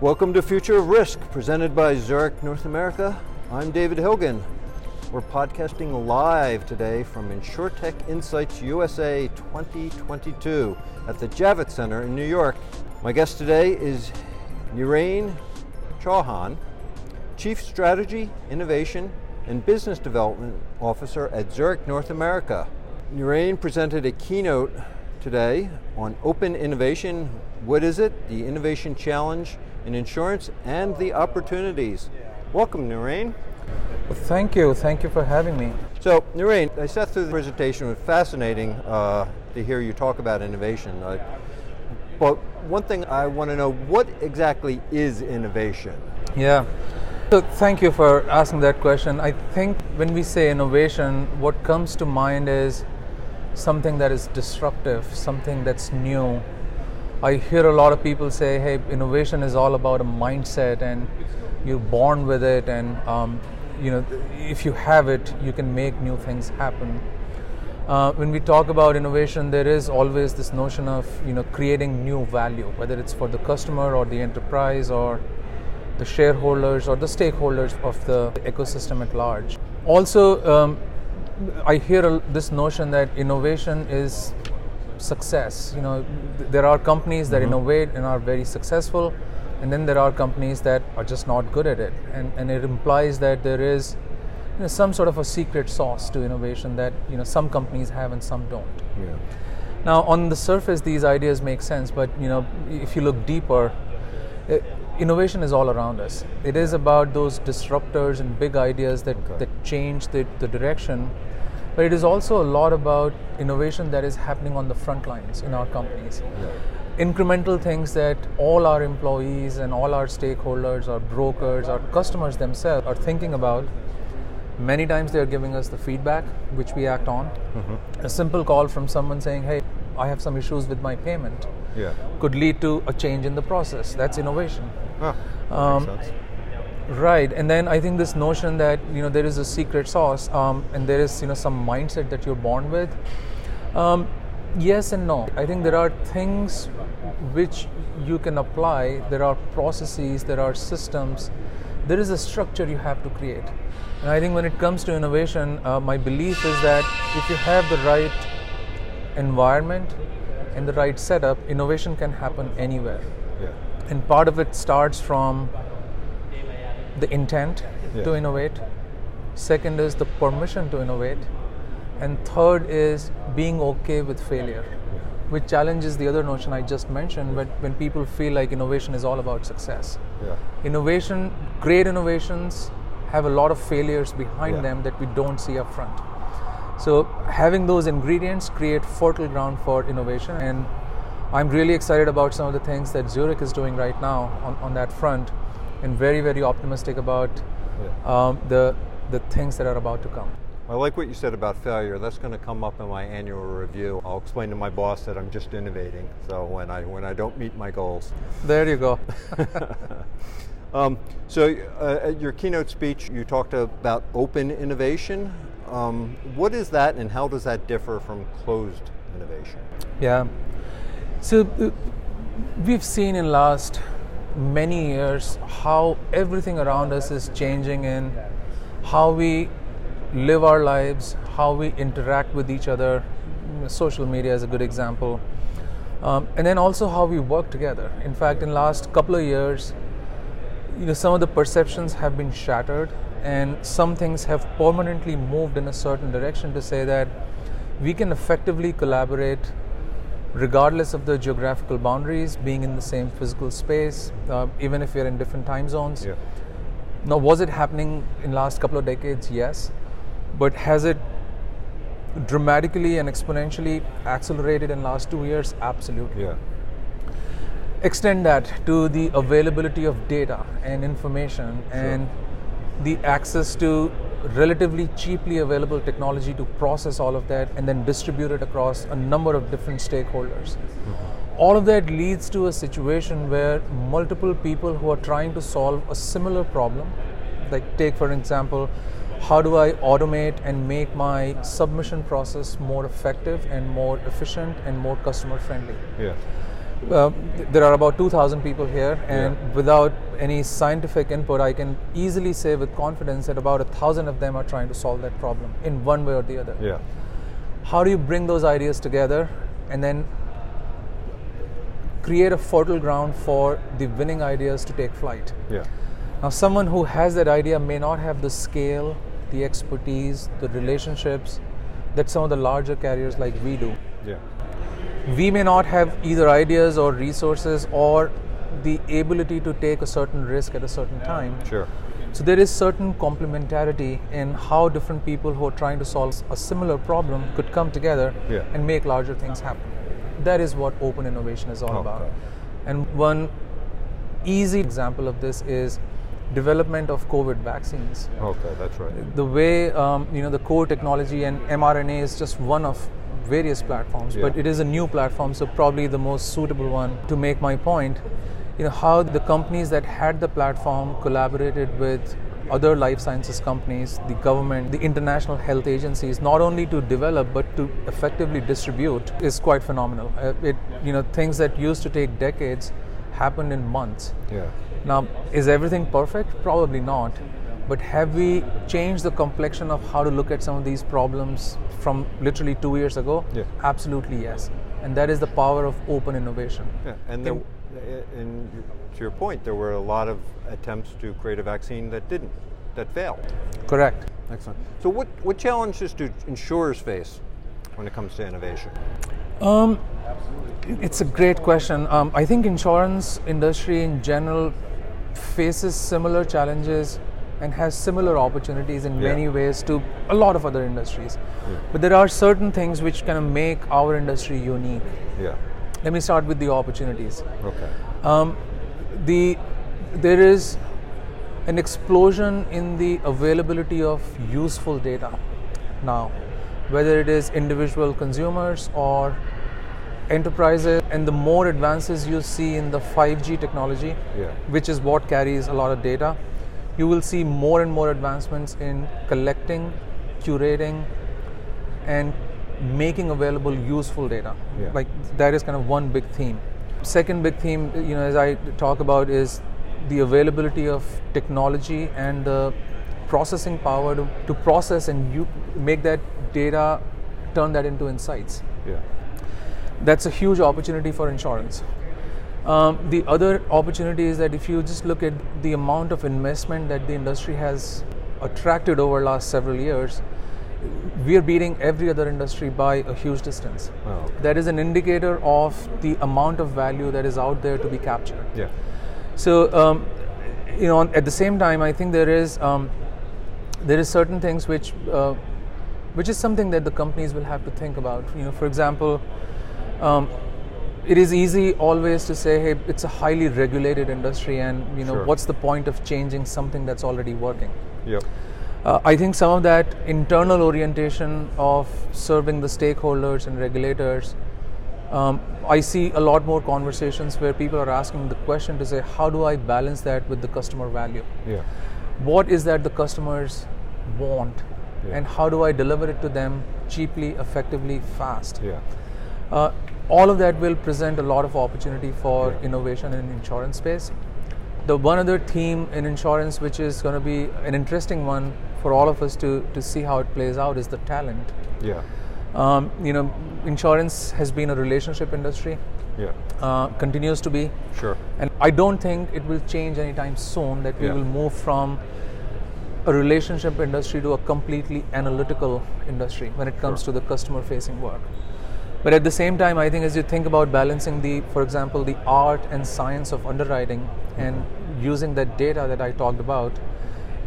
Welcome to Future of Risk, presented by Zurich North America. I'm David Hilgen. We're podcasting live today from InsurTech Insights USA 2022 at the Javits Center in New York. My guest today is Nirain Chauhan, Chief Strategy, Innovation, and Business Development Officer at Zurich North America. Nirain presented a keynote today on open innovation. What is it? The Innovation Challenge in insurance and the opportunities. Welcome, Nirain. Well, thank you. Thank you for having me. So, Nirain, I sat through the presentation. It was fascinating uh, to hear you talk about innovation. Uh, but one thing I want to know what exactly is innovation? Yeah. So, thank you for asking that question. I think when we say innovation, what comes to mind is something that is disruptive, something that's new, I hear a lot of people say, hey, innovation is all about a mindset and you're born with it, and um, you know, if you have it, you can make new things happen. Uh, when we talk about innovation, there is always this notion of you know creating new value, whether it's for the customer or the enterprise or the shareholders or the stakeholders of the ecosystem at large. Also, um, I hear this notion that innovation is success. You know, there are companies that mm-hmm. innovate and are very successful, and then there are companies that are just not good at it, and and it implies that there is you know, some sort of a secret sauce to innovation that you know some companies have and some don't. Yeah. Now, on the surface, these ideas make sense, but you know, if you look deeper. It, innovation is all around us. It is about those disruptors and big ideas that, okay. that change the, the direction but it is also a lot about innovation that is happening on the front lines in our companies. Yeah. Incremental things that all our employees and all our stakeholders, our brokers, our customers themselves are thinking about. Many times they are giving us the feedback, which we act on. Mm-hmm. A simple call from someone saying, "Hey, I have some issues with my payment," yeah. could lead to a change in the process. That's innovation. Ah, um, Right, and then I think this notion that you know there is a secret sauce, um, and there is you know some mindset that you're born with. Um, yes and no. I think there are things which you can apply. There are processes. There are systems. There is a structure you have to create. And I think when it comes to innovation, uh, my belief is that if you have the right environment and the right setup, innovation can happen anywhere. Yeah. And part of it starts from the intent yeah. to innovate. Second is the permission to innovate. And third is being okay with failure, which challenges the other notion I just mentioned. But when people feel like innovation is all about success, yeah. innovation, great innovations, have a lot of failures behind yeah. them that we don't see up front. So having those ingredients create fertile ground for innovation, and I'm really excited about some of the things that Zurich is doing right now on, on that front and very very optimistic about yeah. um, the the things that are about to come. I like what you said about failure. That's going to come up in my annual review. I'll explain to my boss that I'm just innovating. So when I when I don't meet my goals, there you go. um, so uh, at your keynote speech, you talked about open innovation. Um, what is that, and how does that differ from closed innovation? Yeah. So uh, we've seen in last many years how everything around us is changing in how we live our lives, how we interact with each other. Social media is a good example. Um, and then also how we work together. In fact, in last couple of years, you know, some of the perceptions have been shattered, and some things have permanently moved in a certain direction to say that we can effectively collaborate regardless of the geographical boundaries, being in the same physical space, uh, even if you're in different time zones. Yeah. Now, was it happening in last couple of decades? Yes, but has it dramatically and exponentially accelerated in last two years? Absolutely. Yeah. Extend that to the availability of data and information sure. and the access to relatively cheaply available technology to process all of that and then distribute it across a number of different stakeholders. Mm-hmm. All of that leads to a situation where multiple people who are trying to solve a similar problem, like take for example, how do I automate and make my submission process more effective and more efficient and more customer friendly? Yeah. Uh, there are about 2,000 people here, and Yeah. without any scientific input, I can easily say with confidence that about a thousand of them are trying to solve that problem in one way or the other. Yeah. How do you bring those ideas together and then create a fertile ground for the winning ideas to take flight? Yeah. Now, someone who has that idea may not have the scale, the expertise, the relationships that some of the larger carriers like we do. Yeah. We may not have either ideas or resources or the ability to take a certain risk at a certain time. Sure. So there is certain complementarity in how different people who are trying to solve a similar problem could come together Yeah. and make larger things happen. That is what open innovation is all Okay. about. And one easy example of this is development of COVID vaccines. Okay, that's right. The way um, you know the core technology and mRNA is just one of various platforms, but it is a new platform, so probably the most suitable one to make my point. You know how the companies that had the platform collaborated with other life sciences companies, the government, the international health agencies, not only to develop but to effectively distribute, is quite phenomenal. Uh, it you know things that used to take decades happened in months. Yeah. Now, is everything perfect? Probably not. But have we changed the complexion of how to look at some of these problems from literally two years ago? Yeah. Absolutely yes. And that is the power of open innovation. Yeah, and there, and to your point, there were a lot of attempts to create a vaccine that didn't, that failed. Correct. Excellent. So, what what challenges do insurers face when it comes to innovation? Um, it's a great question. Um, I think insurance industry in general faces similar challenges and has similar opportunities in Yeah. many ways to a lot of other industries. But there are certain things which kind of make our industry unique. Yeah. Let me start with the opportunities. Okay. Um, the there is an explosion in the availability of useful data now, whether it is individual consumers or enterprises, and the more advances you see in the 5G technology, Yeah. which is what carries a lot of data, you will see more and more advancements in collecting, curating, and making available useful data. Yeah. Like that is kind of one big theme. Second big theme, you know, as I talk about, is the availability of technology and the processing power to, to process and you make that data, turn that into insights Yeah. that's a huge opportunity for insurance. Um, the other opportunity is that if you just look at the amount of investment that the industry has attracted over last several years, we are beating every other industry by a huge distance. Oh. That is an indicator of the amount of value that is out there to be captured. Yeah. So, um, you know, at the same time, I think there is um, there is certain things which uh, which is something that the companies will have to think about. You know, for example, um, it is easy always to say, "Hey, it's a highly regulated industry, and you know, Sure. what's the point of changing something that's already working?" Yep. Uh, I think some of that internal orientation of serving the stakeholders and regulators, um, I see a lot more conversations where people are asking the question to say, how do I balance that with the customer value? Yeah. What is that the customers want? Yeah. And how do I deliver it to them cheaply, effectively, fast? Yeah. Uh, all of that will present a lot of opportunity for Yeah. innovation in insurance space. The one other theme in insurance, which is going to be an interesting one for all of us to, to see how it plays out, is the talent. Yeah. Um, you know, insurance has been a relationship industry, Yeah. uh, continues to be, Sure. and I don't think it will change anytime soon. That we Yeah. will move from a relationship industry to a completely analytical industry when it comes Sure. to the customer facing work. But at the same time, I think as you think about balancing the, for example, the art and science of underwriting and using that data that I talked about,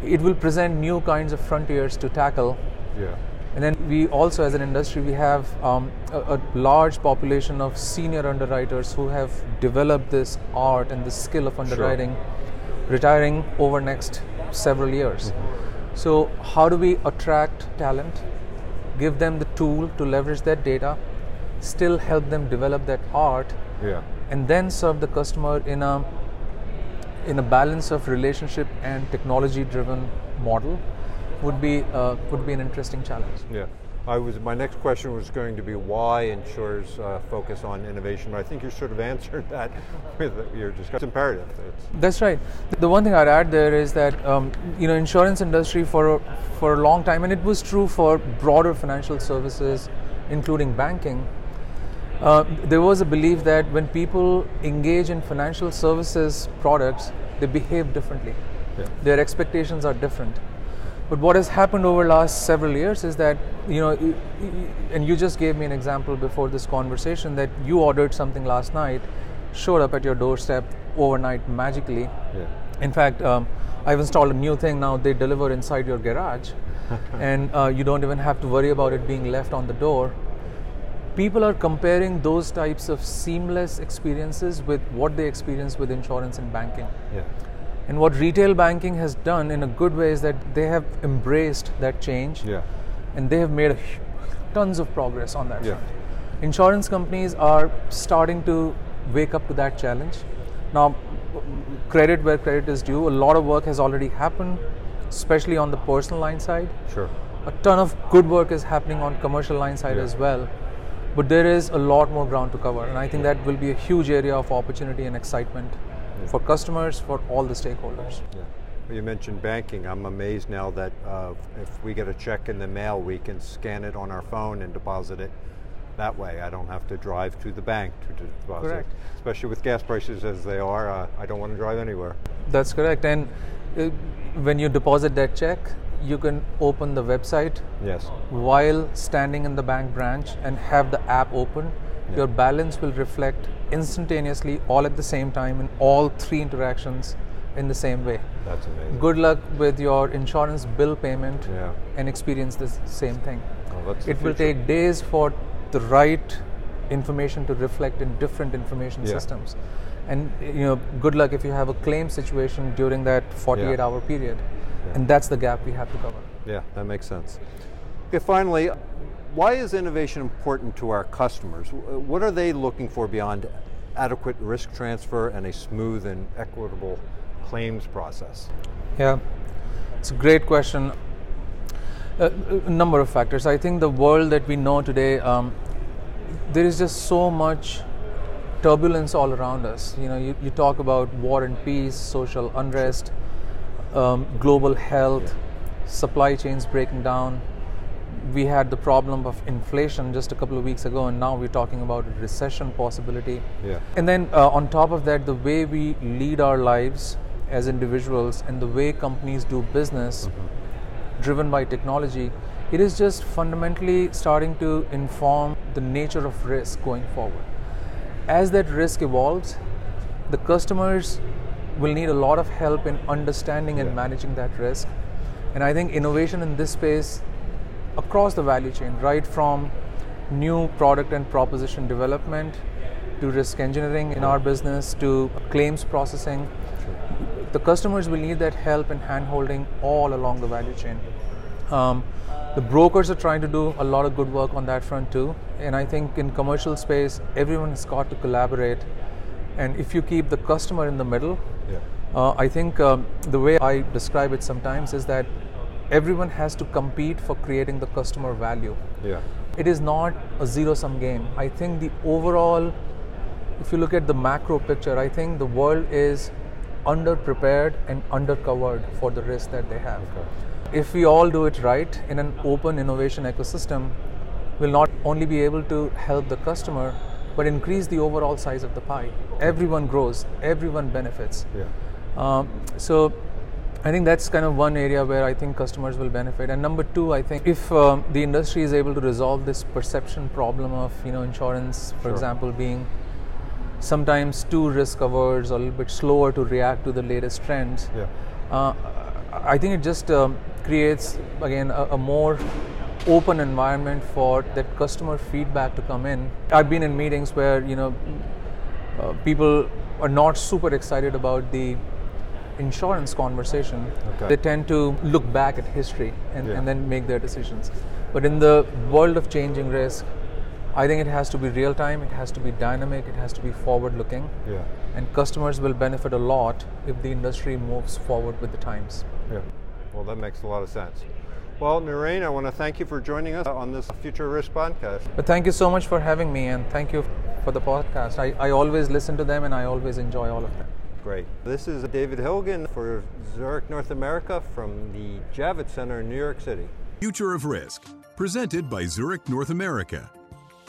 it will present new kinds of frontiers to tackle. Yeah. And then we also, as an industry, we have um, a, a large population of senior underwriters who have developed this art and this skill of underwriting, retiring over next several years. So, how do we attract talent, give them the tool to leverage that data, still help them develop that art, Yeah. and then serve the customer in a in a balance of relationship and technology driven model would be uh, would be an interesting challenge. Yeah. I was my next question was going to be why insurers uh, focus on innovation, but I think you sort of answered that with your discussion. It's imperative. It's That's right. The one thing I'd add there is that um, you know insurance industry for for a long time, and it was true for broader financial services, including banking. Uh, there was a belief that when people engage in financial services products, they behave differently. Yeah. Their expectations are different. But what has happened over last several years is that you know, and you just gave me an example before this conversation that you ordered something last night, showed up at your doorstep overnight magically. yeah. In fact, um, I've installed a new thing now. They deliver inside your garage, and uh, you don't even have to worry about it being left on the door. People are comparing those types of seamless experiences with what they experience with insurance and banking. Yeah. And what retail banking has done in a good way is that they have embraced that change Yeah. and they have made tons of progress on that Yeah. front. Insurance companies are starting to wake up to that challenge. Now, credit where credit is due, a lot of work has already happened, especially on the personal line side. Sure. A ton of good work is happening on commercial line side Yeah. as well. But there is a lot more ground to cover, and I think that will be a huge area of opportunity and excitement for customers, for all the stakeholders. Yeah. Well, you mentioned banking. I'm amazed now that uh, if we get a check in the mail, we can scan it on our phone and deposit it that way. I don't have to drive to the bank to deposit. Correct. Especially with gas prices as they are, uh, I don't want to drive anywhere. That's correct. And uh, when you deposit that check, you can open the website Yes. while standing in the bank branch and have the app open. Yeah. Your balance will reflect instantaneously, all at the same time, in all three interactions in the same way. That's amazing. Good luck with your insurance bill payment Yeah. and experience the same thing. Oh, that's It will take days for the right information to reflect in different information Yeah. systems. And you know, good luck if you have a claim situation during that 48 Yeah. hour period. Yeah. And that's the gap we have to cover. Yeah, that makes sense. Okay, finally, why is innovation important to our customers? What are they looking for beyond adequate risk transfer and a smooth and equitable claims process? Yeah, it's a great question. A, a number of factors. I think the world that we know today, um, there is just so much turbulence all around us. You know, you, you talk about war and peace, social unrest, um, global health, supply chains breaking down. We had the problem of inflation just a couple of weeks ago, and now we're talking about a recession possibility. Yeah. And then uh, on top of that, the way we lead our lives as individuals and the way companies do business, driven by technology, it is just fundamentally starting to inform the nature of risk going forward. As that risk evolves, the customers will need a lot of help in understanding and Yeah. managing that risk. And I think innovation in this space across the value chain, right from new product and proposition development to risk engineering in our business to claims processing, the customers will need that help and handholding all along the value chain. Um, the brokers are trying to do a lot of good work on that front too, and I think in commercial space, everyone has got to collaborate. And if you keep the customer in the middle, Yeah. uh, I think um, the way I describe it sometimes is that everyone has to compete for creating the customer value. Yeah. It is not a zero sum game. I think the overall, if you look at the macro picture, I think the world is underprepared and undercovered for the risk that they have. If we all do it right in an open innovation ecosystem, we'll not only be able to help the customer, but increase the overall size of the pie. Everyone grows, everyone benefits. Yeah. Um, so I think that's kind of one area where I think customers will benefit. And number two, I think if um, the industry is able to resolve this perception problem of you know insurance, for Sure. example, being sometimes too risk averse or a little bit slower to react to the latest trends, Yeah. uh, I think it just um, creates again a, a more open environment for that customer feedback to come in. I've been in meetings where you know uh, people are not super excited about the insurance conversation. Okay. They tend to look back at history and, Yeah. and then make their decisions. But in the world of changing risk, I think it has to be real time, it has to be dynamic, it has to be forward looking. Yeah. And customers will benefit a lot if the industry moves forward with the times. Yeah. Well, that makes a lot of sense. Well, Narain, I want to thank you for joining us on this Future Risk podcast. But thank you so much for having me, and thank you for the podcast. I, I always listen to them, and I always enjoy all of them. Great. This is David Hilgen for Zurich North America from the Javits Center in New York City. Future of Risk, presented by Zurich North America.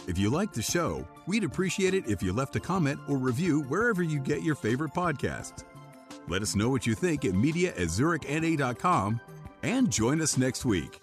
If you like the show, we'd appreciate it if you left a comment or review wherever you get your favorite podcasts. Let us know what you think at media at zurichna.com and join us next week.